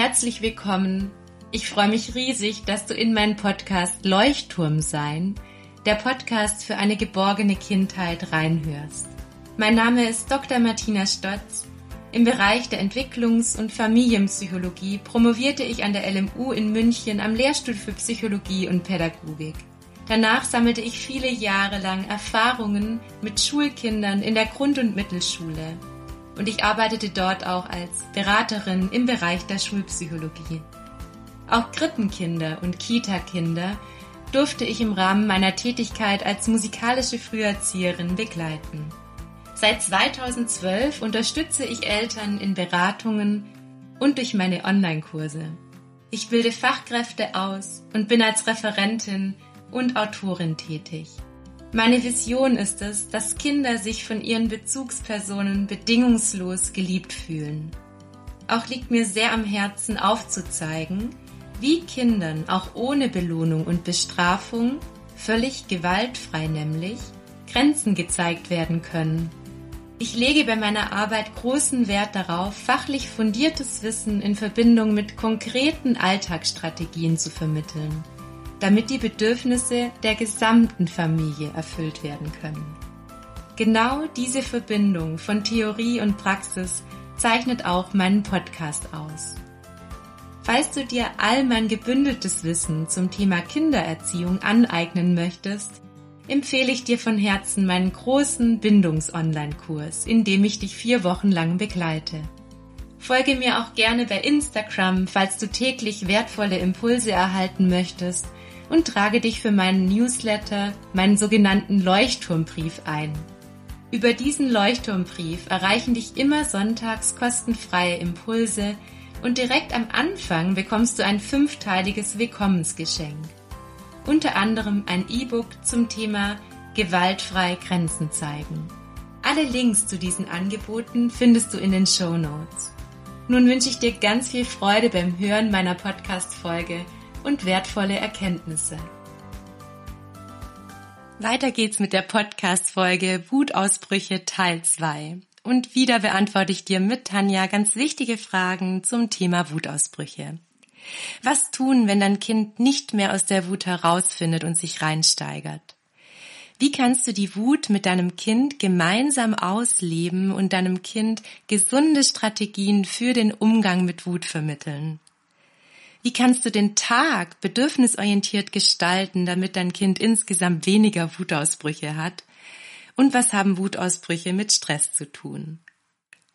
herzlich willkommen. Ich freue mich riesig, dass du in meinen Podcast Leuchtturm sein, der Podcast für eine geborgene Kindheit reinhörst. Mein Name ist Dr. Martina Stotz. Im Bereich der Entwicklungs- und Familienpsychologie promovierte ich an der LMU in München am Lehrstuhl für Psychologie und Pädagogik. Danach sammelte ich viele Jahre lang Erfahrungen mit Schulkindern in der Grund- und Mittelschule und ich arbeitete dort auch als Beraterin im Bereich der Schulpsychologie. Auch Krippenkinder und Kita-Kinder durfte ich im Rahmen meiner Tätigkeit als musikalische Früherzieherin begleiten. Seit 2012 unterstütze ich Eltern in Beratungen und durch meine Online-Kurse. Ich bilde Fachkräfte aus und bin als Referentin und Autorin tätig. Meine Vision ist es, dass Kinder sich von ihren Bezugspersonen bedingungslos geliebt fühlen. Auch liegt mir sehr am Herzen aufzuzeigen, wie Kindern auch ohne Belohnung und Bestrafung, völlig gewaltfrei nämlich, Grenzen gezeigt werden können. Ich lege bei meiner Arbeit großen Wert darauf, fachlich fundiertes Wissen in Verbindung mit konkreten Alltagsstrategien zu vermitteln damit die Bedürfnisse der gesamten Familie erfüllt werden können. Genau diese Verbindung von Theorie und Praxis zeichnet auch meinen Podcast aus. Falls du dir all mein gebündeltes Wissen zum Thema Kindererziehung aneignen möchtest, empfehle ich dir von Herzen meinen großen Bindungs-Online-Kurs, in dem ich dich vier Wochen lang begleite. Folge mir auch gerne bei Instagram, falls du täglich wertvolle Impulse erhalten möchtest und trage dich für meinen Newsletter, meinen sogenannten Leuchtturmbrief ein. Über diesen Leuchtturmbrief erreichen dich immer sonntags kostenfreie Impulse und direkt am Anfang bekommst du ein fünfteiliges Willkommensgeschenk. Unter anderem ein E-Book zum Thema Gewaltfrei Grenzen zeigen. Alle Links zu diesen Angeboten findest du in den Show Notes. Nun wünsche ich dir ganz viel Freude beim Hören meiner Podcast-Folge und wertvolle Erkenntnisse. Weiter geht's mit der Podcast-Folge Wutausbrüche Teil 2. Und wieder beantworte ich dir mit Tanja ganz wichtige Fragen zum Thema Wutausbrüche. Was tun, wenn dein Kind nicht mehr aus der Wut herausfindet und sich reinsteigert? Wie kannst du die Wut mit deinem Kind gemeinsam ausleben und deinem Kind gesunde Strategien für den Umgang mit Wut vermitteln? Wie kannst du den Tag bedürfnisorientiert gestalten, damit dein Kind insgesamt weniger Wutausbrüche hat? Und was haben Wutausbrüche mit Stress zu tun?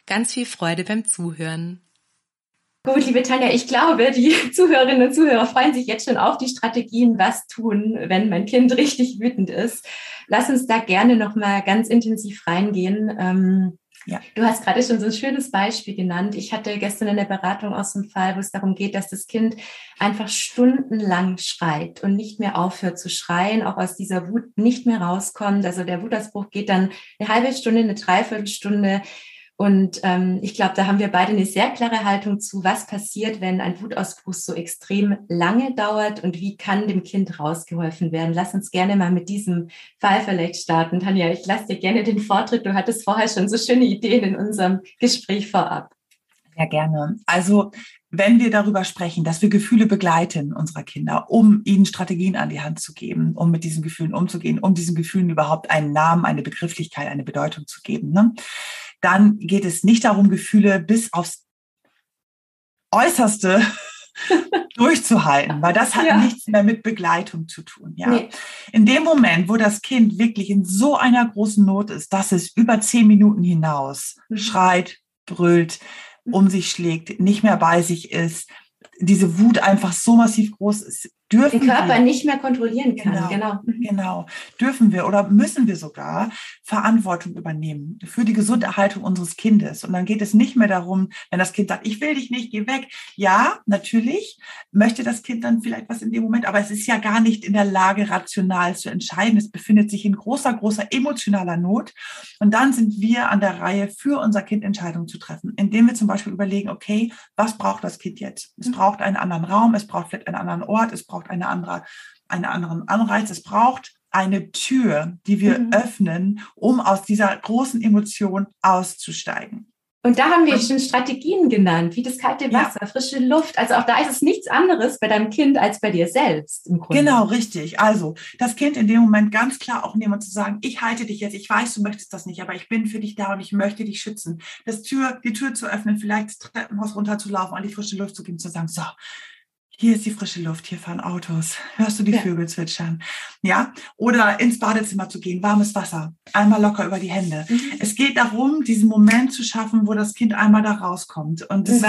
Ganz viel Freude beim Zuhören. Gut, liebe Tanja, ich glaube, die Zuhörerinnen und Zuhörer freuen sich jetzt schon auf die Strategien, was tun, wenn mein Kind richtig wütend ist. Lass uns da gerne noch mal ganz intensiv reingehen. Ja. Du hast gerade schon so ein schönes Beispiel genannt. Ich hatte gestern in der Beratung aus dem Fall, wo es darum geht, dass das Kind einfach stundenlang schreit und nicht mehr aufhört zu schreien, auch aus dieser Wut nicht mehr rauskommt. Also der Wutausbruch geht dann eine halbe Stunde, eine Dreiviertelstunde und ähm, ich glaube, da haben wir beide eine sehr klare Haltung zu, was passiert, wenn ein Wutausbruch so extrem lange dauert und wie kann dem Kind rausgeholfen werden. Lass uns gerne mal mit diesem Fall vielleicht starten. Tanja, ich lasse dir gerne den Vortritt. Du hattest vorher schon so schöne Ideen in unserem Gespräch vorab. Ja, gerne. Also wenn wir darüber sprechen, dass wir Gefühle begleiten unserer Kinder, um ihnen Strategien an die Hand zu geben, um mit diesen Gefühlen umzugehen, um diesen Gefühlen überhaupt einen Namen, eine Begrifflichkeit, eine Bedeutung zu geben, ne? Dann geht es nicht darum, Gefühle bis aufs Äußerste durchzuhalten, weil das hat ja. nichts mehr mit Begleitung zu tun. Ja. Nee. In dem Moment, wo das Kind wirklich in so einer großen Not ist, dass es über zehn Minuten hinaus mhm. schreit, brüllt, mhm. um sich schlägt, nicht mehr bei sich ist, diese Wut einfach so massiv groß ist, dürfen den Körper wir, nicht mehr kontrollieren kann. Genau, genau, mhm. genau. Dürfen wir oder müssen wir sogar Verantwortung übernehmen für die Gesunderhaltung unseres Kindes. Und dann geht es nicht mehr darum, wenn das Kind sagt, ich will dich nicht, geh weg. Ja, natürlich möchte das Kind dann vielleicht was in dem Moment, aber es ist ja gar nicht in der Lage, rational zu entscheiden. Es befindet sich in großer, großer emotionaler Not. Und dann sind wir an der Reihe, für unser Kind Entscheidungen zu treffen, indem wir zum Beispiel überlegen, okay, was braucht das Kind jetzt? Es mhm. braucht einen anderen Raum, es braucht vielleicht einen anderen Ort, es braucht braucht eine andere, einen anderen Anreiz. Es braucht eine Tür, die wir mhm. öffnen, um aus dieser großen Emotion auszusteigen. Und da haben wir schon Strategien genannt, wie das kalte Wasser, ja. frische Luft. Also auch da ist es nichts anderes bei deinem Kind als bei dir selbst im Grunde. Genau, richtig. Also das Kind in dem Moment ganz klar auch nehmen und zu sagen, ich halte dich jetzt, ich weiß, du möchtest das nicht, aber ich bin für dich da und ich möchte dich schützen. Das Tür, die Tür zu öffnen, vielleicht das Treppenhaus runterzulaufen, an die frische Luft zu gehen, zu sagen, so, hier ist die frische Luft, hier fahren Autos, hörst du die ja. Vögel zwitschern, ja? Oder ins Badezimmer zu gehen, warmes Wasser, einmal locker über die Hände. Mhm. Es geht darum, diesen Moment zu schaffen, wo das Kind einmal da rauskommt. Und das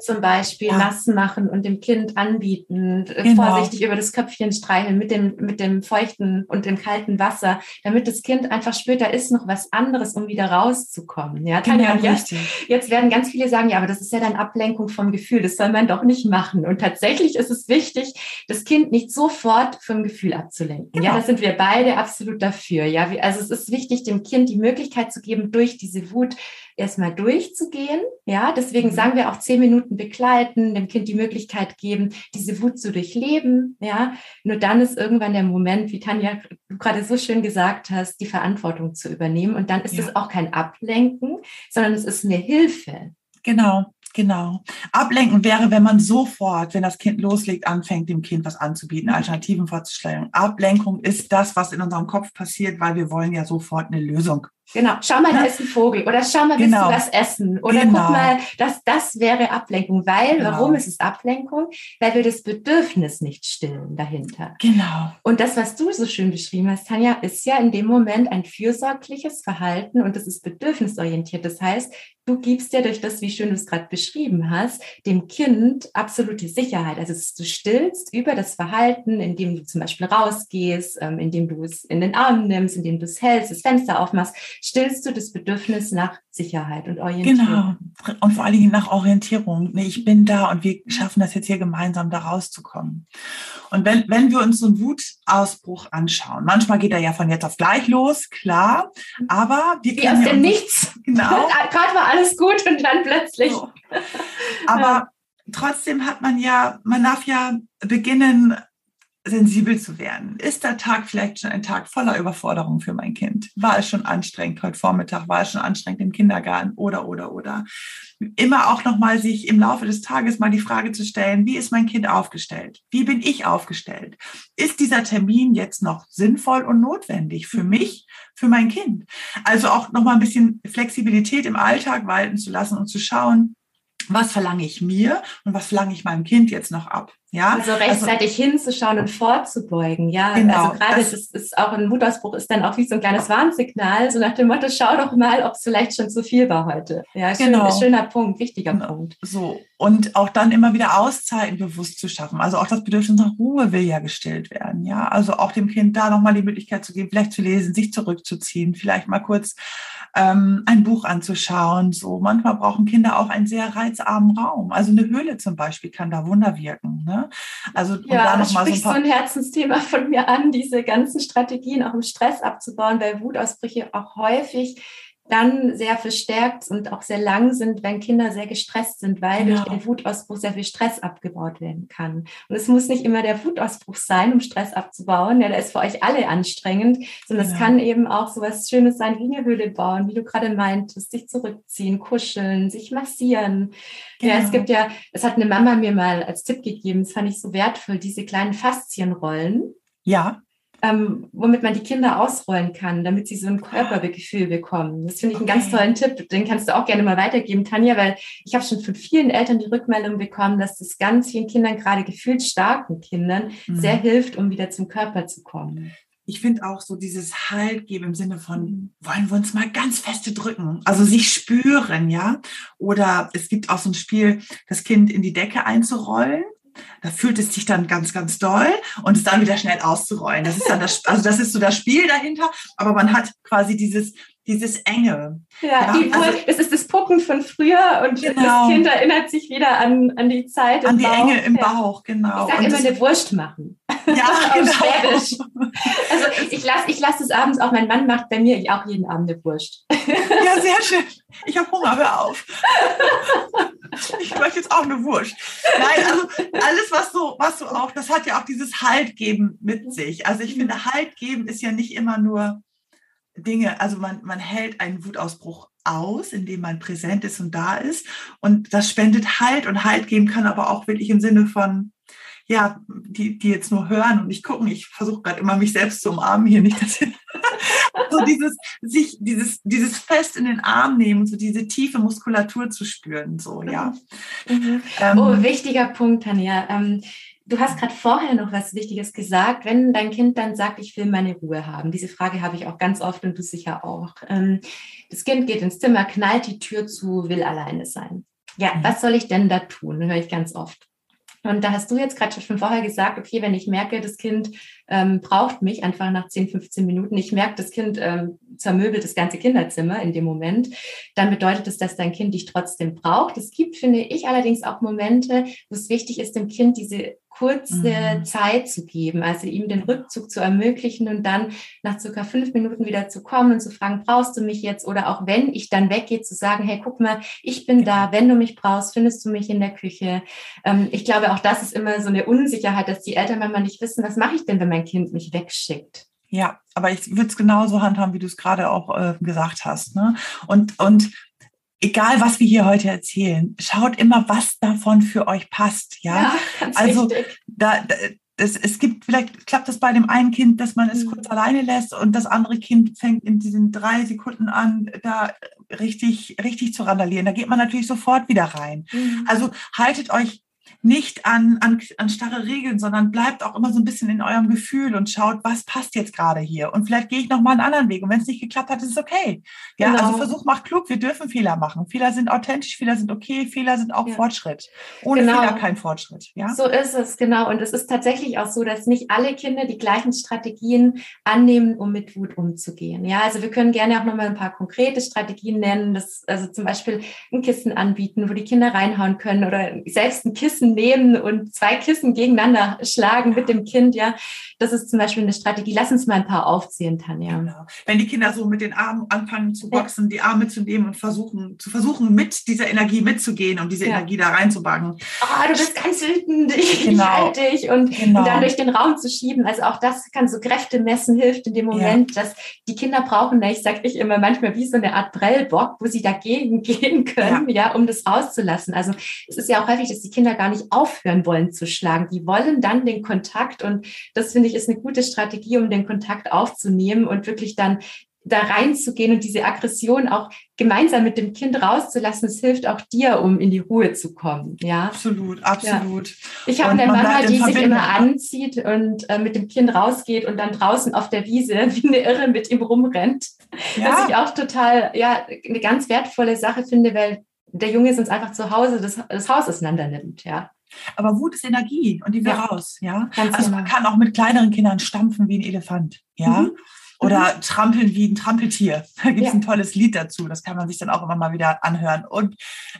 zum Beispiel, ja. nassen machen und dem Kind anbieten, genau. vorsichtig über das Köpfchen streicheln mit dem, mit dem feuchten und dem kalten Wasser, damit das Kind einfach spürt, da ist noch was anderes, um wieder rauszukommen. Ja, Tanja, genau, jetzt, jetzt werden ganz viele sagen, ja, aber das ist ja dann Ablenkung vom Gefühl, das soll man doch nicht machen. Und tatsächlich tatsächlich ist es wichtig, das Kind nicht sofort vom Gefühl abzulenken. Genau. Ja, da sind wir beide absolut dafür. Ja, also es ist wichtig, dem Kind die Möglichkeit zu geben, durch diese Wut erstmal durchzugehen. Ja, deswegen mhm. sagen wir auch zehn Minuten begleiten, dem Kind die Möglichkeit geben, diese Wut zu durchleben. Ja, nur dann ist irgendwann der Moment, wie Tanja du gerade so schön gesagt hast, die Verantwortung zu übernehmen. Und dann ist ja. es auch kein Ablenken, sondern es ist eine Hilfe. Genau. Genau. Ablenken wäre, wenn man sofort, wenn das Kind loslegt, anfängt, dem Kind was anzubieten, Alternativen vorzuschlagen. Ablenkung ist das, was in unserem Kopf passiert, weil wir wollen ja sofort eine Lösung. Genau, schau mal, da ist ein Vogel oder schau mal, willst genau. du was essen? Oder genau. guck mal, das, das wäre Ablenkung. Weil, genau. warum ist es Ablenkung? Weil wir das Bedürfnis nicht stillen dahinter. Genau. Und das, was du so schön beschrieben hast, Tanja, ist ja in dem Moment ein fürsorgliches Verhalten und das ist bedürfnisorientiert. Das heißt, du gibst ja durch das, wie schön du es gerade beschrieben hast, dem Kind absolute Sicherheit. Also du stillst über das Verhalten, indem du zum Beispiel rausgehst, ähm, indem du es in den Arm nimmst, indem du es hältst, das Fenster aufmachst, stillst du das Bedürfnis nach Sicherheit und Orientierung. Genau. Und vor allen Dingen nach Orientierung. Ich bin da und wir schaffen das jetzt hier gemeinsam, da rauszukommen. Und wenn, wenn wir uns so einen Wutausbruch anschauen, manchmal geht er ja von jetzt auf gleich los, klar, aber wir Wie aus dem Nichts. Genau. Gerade war alles gut und dann plötzlich. So. Aber ja. trotzdem hat man ja, man darf ja beginnen, sensibel zu werden. Ist der Tag vielleicht schon ein Tag voller Überforderung für mein Kind? War es schon anstrengend heute Vormittag? War es schon anstrengend im Kindergarten? Oder, oder, oder. Immer auch nochmal sich im Laufe des Tages mal die Frage zu stellen, wie ist mein Kind aufgestellt? Wie bin ich aufgestellt? Ist dieser Termin jetzt noch sinnvoll und notwendig für mich, für mein Kind? Also auch nochmal ein bisschen Flexibilität im Alltag walten zu lassen und zu schauen, was verlange ich mir und was verlange ich meinem Kind jetzt noch ab? Ja, also, also rechtzeitig also, hinzuschauen und vorzubeugen. Ja, genau, also gerade das ist, ist auch ein Wutausbruch ist dann auch wie so ein kleines Warnsignal, so nach dem Motto, schau doch mal, ob es vielleicht schon zu viel war heute. Ja, genau. schön, schöner Punkt, wichtiger genau. Punkt. So. Und auch dann immer wieder Auszeiten bewusst zu schaffen. Also auch das Bedürfnis nach Ruhe will ja gestillt werden. Ja, also auch dem Kind da nochmal die Möglichkeit zu geben, vielleicht zu lesen, sich zurückzuziehen, vielleicht mal kurz ähm, ein Buch anzuschauen. So manchmal brauchen Kinder auch einen sehr reizarmen Raum. Also eine Höhle zum Beispiel kann da Wunder wirken. Ne? Also ja, da noch mal so ein, paar so ein Herzensthema von mir an, diese ganzen Strategien auch im Stress abzubauen, weil Wutausbrüche auch häufig dann sehr verstärkt und auch sehr lang sind, wenn Kinder sehr gestresst sind, weil genau. durch den Wutausbruch sehr viel Stress abgebaut werden kann. Und es muss nicht immer der Wutausbruch sein, um Stress abzubauen. Ja, der ist für euch alle anstrengend, sondern genau. es kann eben auch so was Schönes sein, wie eine Höhle bauen, wie du gerade meintest, sich zurückziehen, kuscheln, sich massieren. Genau. Ja, es gibt ja, es hat eine Mama mir mal als Tipp gegeben, das fand ich so wertvoll, diese kleinen Faszienrollen. Ja ähm, womit man die Kinder ausrollen kann, damit sie so ein Körpergefühl bekommen. Das finde ich okay. einen ganz tollen Tipp. Den kannst du auch gerne mal weitergeben, Tanja, weil ich habe schon von vielen Eltern die Rückmeldung bekommen, dass das ganz vielen Kindern, gerade gefühlt starken Kindern, mhm. sehr hilft, um wieder zum Körper zu kommen. Ich finde auch so dieses Halt geben im Sinne von, mhm. wollen wir uns mal ganz feste drücken, also sich spüren, ja. Oder es gibt auch so ein Spiel, das Kind in die Decke einzurollen da fühlt es sich dann ganz, ganz doll und es dann wieder schnell auszurollen. Das ist dann das, also das ist so das Spiel dahinter, aber man hat quasi dieses, dieses Enge. Ja, ja die, also, das ist das Pucken von früher und genau. das Kind erinnert sich wieder an, an die Zeit. An die Bauch. Enge im Bauch, genau. Ich sage immer eine Wurst machen. Ja, genau. Schwäbisch. Also ich lasse ich lass es abends auch, mein Mann macht bei mir auch jeden Abend eine Wurst. Ja, sehr schön. Ich habe Hunger, hör auf. Ich möchte jetzt auch eine Wurst. Nein, also alles, was so, was so auch, das hat ja auch dieses Halt geben mit sich. Also ich finde, Halt geben ist ja nicht immer nur Dinge, also man, man hält einen Wutausbruch aus, indem man präsent ist und da ist. Und das spendet Halt und Halt geben kann aber auch wirklich im Sinne von, ja, die, die jetzt nur hören und nicht gucken. Ich versuche gerade immer mich selbst zu umarmen hier, nicht dass so dieses sich dieses dieses fest in den Arm nehmen, so diese tiefe Muskulatur zu spüren, so ja. Mhm. Ähm, oh, wichtiger Punkt, Tanja. Ähm, Du hast gerade vorher noch was Wichtiges gesagt. Wenn dein Kind dann sagt, ich will meine Ruhe haben, diese Frage habe ich auch ganz oft und du sicher auch. Ähm, das Kind geht ins Zimmer, knallt die Tür zu, will alleine sein. Ja, mhm. was soll ich denn da tun? Das höre ich ganz oft. Und da hast du jetzt gerade schon vorher gesagt, okay, wenn ich merke, das Kind ähm, braucht mich einfach nach 10, 15 Minuten, ich merke, das Kind ähm, zermöbelt das ganze Kinderzimmer in dem Moment, dann bedeutet das, dass dein Kind dich trotzdem braucht. Es gibt, finde ich, allerdings auch Momente, wo es wichtig ist, dem Kind diese kurze mhm. Zeit zu geben, also ihm den Rückzug zu ermöglichen und dann nach circa fünf Minuten wieder zu kommen und zu fragen, brauchst du mich jetzt? Oder auch wenn ich dann weggehe, zu sagen, hey, guck mal, ich bin da, genau. wenn du mich brauchst, findest du mich in der Küche. Ähm, ich glaube, auch das ist immer so eine Unsicherheit, dass die Eltern manchmal nicht wissen, was mache ich denn, wenn mein Kind mich wegschickt? Ja, aber ich würde es genauso handhaben, wie du es gerade auch äh, gesagt hast. Ne? Und, und egal was wir hier heute erzählen, schaut immer, was davon für euch passt. Ja, ja also da, da es, es gibt, vielleicht klappt das bei dem einen Kind, dass man es mhm. kurz alleine lässt und das andere Kind fängt in diesen drei Sekunden an, da richtig, richtig zu randalieren. Da geht man natürlich sofort wieder rein. Mhm. Also haltet euch nicht an, an, an starre Regeln, sondern bleibt auch immer so ein bisschen in eurem Gefühl und schaut, was passt jetzt gerade hier. Und vielleicht gehe ich noch mal einen anderen Weg. Und wenn es nicht geklappt hat, ist es okay. Ja, genau. also Versuch macht klug. Wir dürfen Fehler machen. Fehler sind authentisch, Fehler sind okay, Fehler sind auch ja. Fortschritt. Ohne genau. Fehler kein Fortschritt. Ja? So ist es, genau. Und es ist tatsächlich auch so, dass nicht alle Kinder die gleichen Strategien annehmen, um mit Wut umzugehen. Ja, also wir können gerne auch noch mal ein paar konkrete Strategien nennen. Das, also zum Beispiel ein Kissen anbieten, wo die Kinder reinhauen können oder selbst ein Kissen Kissen nehmen und zwei Kissen gegeneinander schlagen mit dem Kind, ja. Das ist zum Beispiel eine Strategie. Lass uns mal ein paar aufzählen, Tanja. Genau. Wenn die Kinder so mit den Armen anfangen zu boxen, ja. die Arme zu nehmen und versuchen, zu versuchen, mit dieser Energie mitzugehen und diese ja. Energie da reinzubacken. Oh, du bist ganz wütend, ich, genau. halte dich und, genau. und, dann durch den Raum zu schieben. Also auch das kann so Kräfte messen, hilft in dem Moment, ja. dass die Kinder brauchen, ich sage ich immer manchmal wie so eine Art Prellbock, wo sie dagegen gehen können, ja. um das rauszulassen. Also es ist ja auch häufig, dass die Kinder gar nicht nicht aufhören wollen zu schlagen. Die wollen dann den Kontakt und das finde ich ist eine gute Strategie, um den Kontakt aufzunehmen und wirklich dann da reinzugehen und diese Aggression auch gemeinsam mit dem Kind rauszulassen, es hilft auch dir, um in die Ruhe zu kommen. Ja, absolut, absolut. Ja. Ich habe eine Mama, die sich immer anzieht und äh, mit dem Kind rausgeht und dann draußen auf der Wiese wie eine Irre mit ihm rumrennt. Ja. Was ich auch total, ja, eine ganz wertvolle Sache finde, weil der Junge sonst einfach zu Hause das, das Haus auseinander nimmt, ja. Aber Wut ist Energie und die will ja, raus, ja. also genau. man kann auch mit kleineren Kindern stampfen wie ein Elefant, ja. Mhm. Oder mhm. trampeln wie ein Trampeltier. Da gibt es ja. ein tolles Lied dazu. Das kann man sich dann auch immer mal wieder anhören. Und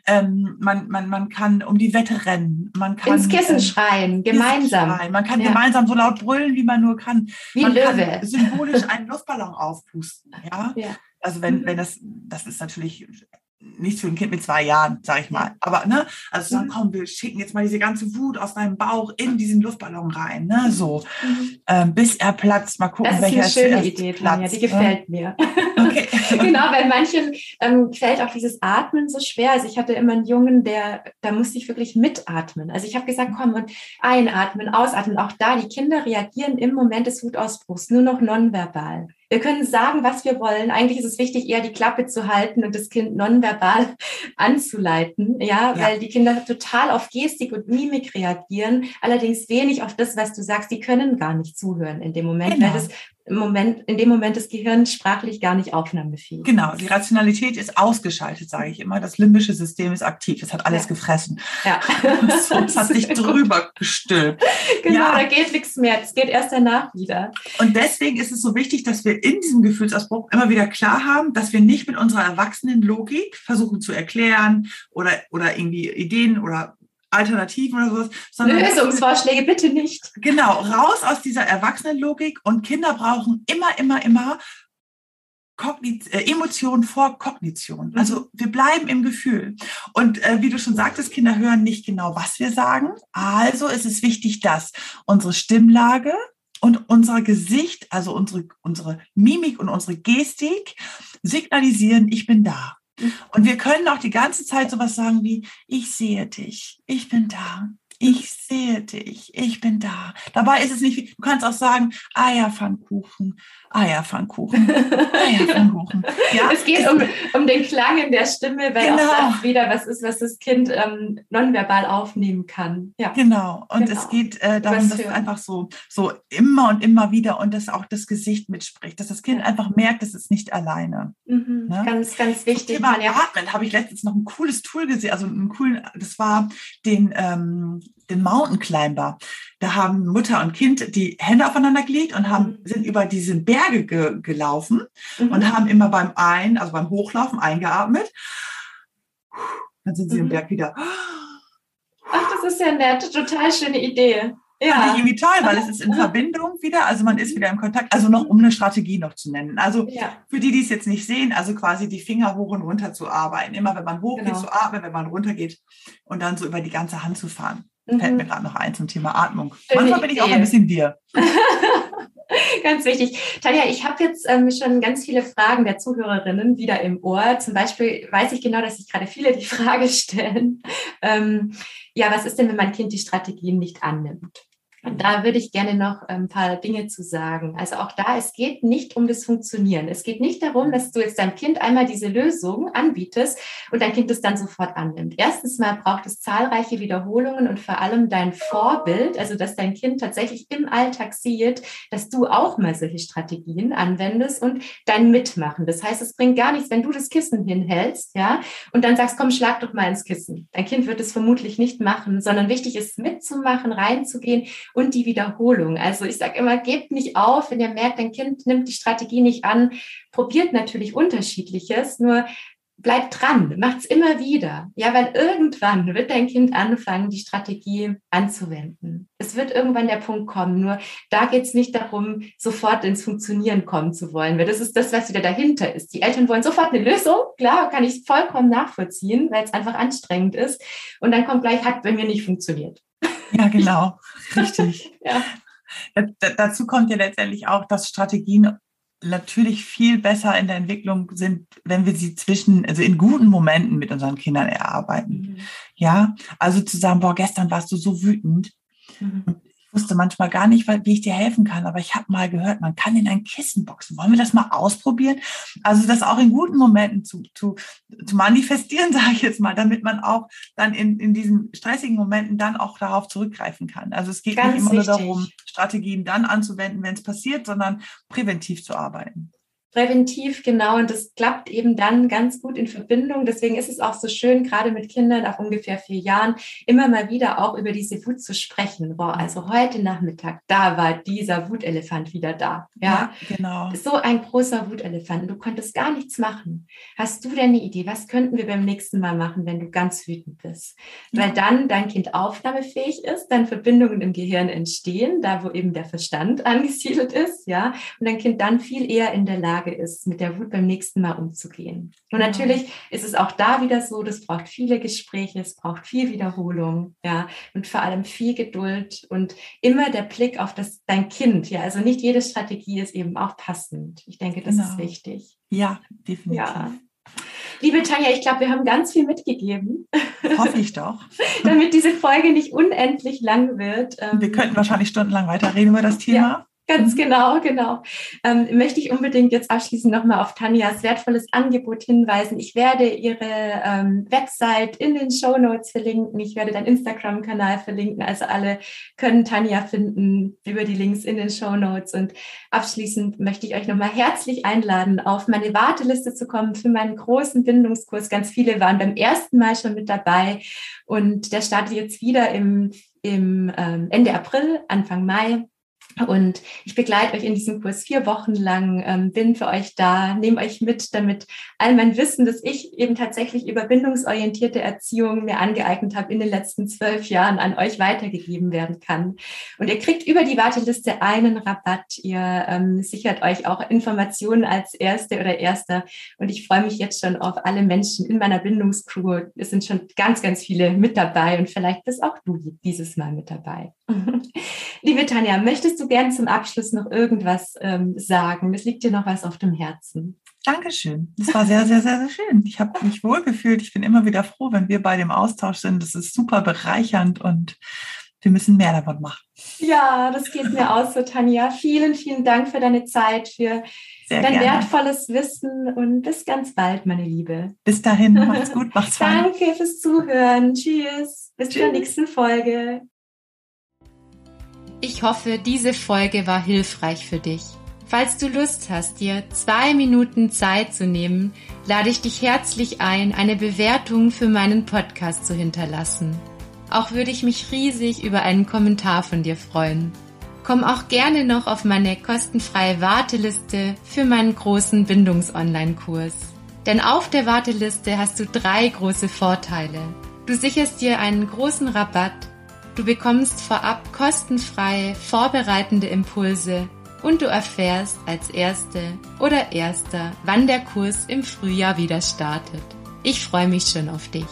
ähm, man, man, man kann um die Wette rennen. Man kann ins Kissen ähm, schreien, gemeinsam. Schreien. Man kann ja. gemeinsam so laut brüllen, wie man nur kann. Wie man Löwe. kann symbolisch einen Luftballon aufpusten. Ja. Also wenn, mhm. wenn das, das ist natürlich nicht für ein Kind mit zwei Jahren, sag ich mal. Aber, ne, also sagen, mhm. komm, wir schicken jetzt mal diese ganze Wut aus deinem Bauch in diesen Luftballon rein, ne, so, mhm. ähm, bis er platzt. Mal gucken, welcher Das ist eine schöne Idee, platzt, Tanja, die gefällt ne? mir. Okay. genau, bei manchen ähm, fällt auch dieses Atmen so schwer. Also ich hatte immer einen Jungen, der, da musste ich wirklich mitatmen. Also ich habe gesagt, komm und einatmen, ausatmen. Auch da, die Kinder reagieren im Moment des Wutausbruchs nur noch nonverbal. Wir können sagen, was wir wollen. Eigentlich ist es wichtig, eher die Klappe zu halten und das Kind nonverbal anzuleiten, ja, ja, weil die Kinder total auf Gestik und Mimik reagieren, allerdings wenig auf das, was du sagst. Die können gar nicht zuhören in dem Moment, genau. weil das im Moment, in dem Moment das Gehirn sprachlich gar nicht aufnahmefähig. Genau, die Rationalität ist ausgeschaltet, sage ich immer. Das limbische System ist aktiv. Das hat alles ja. gefressen. Ja. das hat sich drüber gestülpt. Genau, ja. da geht nichts mehr. Es geht erst danach wieder. Und deswegen ist es so wichtig, dass wir in diesem Gefühlsausbruch immer wieder klar haben, dass wir nicht mit unserer erwachsenen Logik versuchen zu erklären oder, oder irgendwie Ideen oder Alternativen oder sowas. Sondern Lösungsvorschläge bitte nicht. Genau, raus aus dieser Erwachsenenlogik und Kinder brauchen immer, immer, immer Kognit äh, Emotion vor Kognition. Mhm. Also wir bleiben im Gefühl. Und äh, wie du schon sagtest, Kinder hören nicht genau, was wir sagen. Also ist es wichtig, dass unsere Stimmlage, und unser Gesicht, also unsere, unsere Mimik und unsere Gestik signalisieren, ich bin da. Und wir können auch die ganze Zeit sowas sagen wie, ich sehe dich, ich bin da, ich sehe dich, ich bin da. Dabei ist es nicht, du kannst auch sagen, Eierpfannkuchen, Eierpfannkuchen, Eierpfannkuchen. Ja, es geht um, um den Klang in der Stimme, weil genau. auch das wieder was ist, was das Kind ähm, nonverbal aufnehmen kann. Ja. Genau, und genau. es geht äh, darum, dass es einfach so, so immer und immer wieder und dass auch das Gesicht mitspricht, dass das Kind einfach merkt, es ist nicht alleine. Mhm. Ne? Ganz, ganz wichtig. Thema Atmen habe ich letztens noch ein cooles Tool gesehen, also einen coolen, das war den ähm, den Mountain Climber. Da haben Mutter und Kind die Hände aufeinander gelegt und haben, mhm. sind über diese Berge ge, gelaufen mhm. und haben immer beim Ein, also beim Hochlaufen eingeatmet. Dann sind sie mhm. im Berg wieder. Ach, das ist ja nett, total schöne Idee. Ja. Fand ich irgendwie toll, weil es ist in Verbindung wieder, also man ist wieder im Kontakt, also noch um eine Strategie noch zu nennen. Also ja. für die, die es jetzt nicht sehen, also quasi die Finger hoch und runter zu arbeiten. Immer wenn man hoch genau. geht, zu atmen, wenn man runter geht und dann so über die ganze Hand zu fahren. Mhm. Fällt mir gerade noch ein zum Thema Atmung. Schöne Manchmal bin ich auch ein bisschen wir. ganz wichtig. Tanja, ich habe jetzt ähm, schon ganz viele Fragen der Zuhörerinnen wieder im Ohr. Zum Beispiel weiß ich genau, dass sich gerade viele die Frage stellen, ähm, ja, was ist denn, wenn mein Kind die Strategien nicht annimmt? Und da würde ich gerne noch ein paar Dinge zu sagen. Also auch da, es geht nicht um das Funktionieren. Es geht nicht darum, dass du jetzt deinem Kind einmal diese Lösung anbietest und dein Kind es dann sofort annimmt. Erstens mal braucht es zahlreiche Wiederholungen und vor allem dein Vorbild, also dass dein Kind tatsächlich im Alltag sieht, dass du auch mal solche Strategien anwendest und dein Mitmachen. Das heißt, es bringt gar nichts, wenn du das Kissen hinhältst, ja, und dann sagst, komm, schlag doch mal ins Kissen. Dein Kind wird es vermutlich nicht machen, sondern wichtig ist mitzumachen, reinzugehen und die Wiederholung. Also ich sage immer, gebt nicht auf, wenn ihr merkt, dein Kind nimmt die Strategie nicht an, probiert natürlich unterschiedliches, nur bleibt dran, macht's immer wieder. Ja, weil irgendwann wird dein Kind anfangen, die Strategie anzuwenden. Es wird irgendwann der Punkt kommen. Nur da geht's nicht darum, sofort ins Funktionieren kommen zu wollen, weil das ist das, was wieder dahinter ist. Die Eltern wollen sofort eine Lösung. Klar, kann ich vollkommen nachvollziehen, weil es einfach anstrengend ist. Und dann kommt gleich, hat bei mir nicht funktioniert. Ja, genau. Richtig. ja. dazu kommt ja letztendlich auch, dass Strategien natürlich viel besser in der Entwicklung sind, wenn wir sie zwischen, also in guten Momenten mit unseren Kindern erarbeiten. Mhm. Ja, also zu sagen, boah, gestern warst du so wütend. Mhm wusste manchmal gar nicht, wie ich dir helfen kann, aber ich habe mal gehört, man kann in ein Kissen boxen. Wollen wir das mal ausprobieren? Also das auch in guten Momenten zu, zu, zu manifestieren, sage ich jetzt mal, damit man auch dann in, in diesen stressigen Momenten dann auch darauf zurückgreifen kann. Also es geht Ganz nicht immer wichtig. nur darum, Strategien dann anzuwenden, wenn es passiert, sondern präventiv zu arbeiten präventiv, genau. Und das klappt eben dann ganz gut in Verbindung. Deswegen ist es auch so schön, gerade mit Kindern ab ungefähr vier Jahren, immer mal wieder auch über diese Wut zu sprechen. Boah, also heute Nachmittag, da war dieser Wutelefant wieder da. Ja, ja genau. So ein großer Wutelefant. Du konntest gar nichts machen. Hast du denn eine Idee? Was könnten wir beim nächsten Mal machen, wenn du ganz wütend bist? Ja. Weil dann dein Kind aufnahmefähig ist, dann Verbindungen im Gehirn entstehen, da wo eben der Verstand angesiedelt ist, ja, und dein Kind dann viel eher in der Lage Lage ist, mit der Wut beim nächsten Mal umzugehen. Und natürlich ist es auch da wieder so, das braucht viele Gespräche, es braucht viel Wiederholung, ja, und vor allem viel Geduld und immer der Blick auf das, dein Kind, ja, also nicht jede Strategie ist eben auch passend. Ich denke, das genau. ist wichtig. Ja, definitiv. Ja. Liebe Tanja, ich glaube, wir haben ganz viel mitgegeben. Hoffe ich doch. Damit diese Folge nicht unendlich lang wird. Wir könnten wahrscheinlich stundenlang weiterreden über das Thema. Ja. Ganz mhm. genau, genau. Ähm, möchte ich unbedingt jetzt abschließend nochmal auf Tanjas wertvolles Angebot hinweisen. Ich werde ihre ähm, Website in den Show Notes verlinken. Ich werde deinen Instagram-Kanal verlinken. Also alle können Tanja finden über die Links in den Show Notes. Und abschließend möchte ich euch nochmal herzlich einladen, auf meine Warteliste zu kommen für meinen großen Bindungskurs. Ganz viele waren beim ersten Mal schon mit dabei und der startet jetzt wieder im, im ähm, Ende April, Anfang Mai. Und ich begleite euch in diesem Kurs vier Wochen lang, ähm, bin für euch da, nehme euch mit, damit all mein Wissen, das ich eben tatsächlich über bindungsorientierte Erziehung mir angeeignet habe in den letzten zwölf Jahren, an euch weitergegeben werden kann. Und ihr kriegt über die Warteliste einen Rabatt. Ihr ähm, sichert euch auch Informationen als Erste oder Erster. Und ich freue mich jetzt schon auf alle Menschen in meiner Bindungscrew. Es sind schon ganz, ganz viele mit dabei und vielleicht bist auch du dieses Mal mit dabei. Liebe Tanja, möchtest du gern zum Abschluss noch irgendwas ähm, sagen? Es liegt dir noch was auf dem Herzen. Dankeschön. Das war sehr, sehr, sehr, sehr schön. Ich habe mich wohlgefühlt. Ich bin immer wieder froh, wenn wir bei dem Austausch sind. Das ist super bereichernd und wir müssen mehr davon machen. Ja, das geht mir aus so, Tanja. Vielen, vielen Dank für deine Zeit, für Sehr dein gerne. wertvolles Wissen und bis ganz bald, meine Liebe. Bis dahin, macht's gut, macht's fein. Danke fürs Zuhören. Tschüss. Bis Tschüss. zur nächsten Folge. Ich hoffe, diese Folge war hilfreich für dich. Falls du Lust hast, dir zwei Minuten Zeit zu nehmen, lade ich dich herzlich ein, eine Bewertung für meinen Podcast zu hinterlassen. Auch würde ich mich riesig über einen Kommentar von dir freuen. Komm auch gerne noch auf meine kostenfreie Warteliste für meinen großen Bindungs-Online-Kurs. Denn auf der Warteliste hast du drei große Vorteile. Du sicherst dir einen großen Rabatt, du bekommst vorab kostenfrei vorbereitende Impulse und du erfährst als Erste oder Erster, wann der Kurs im Frühjahr wieder startet. Ich freue mich schon auf dich.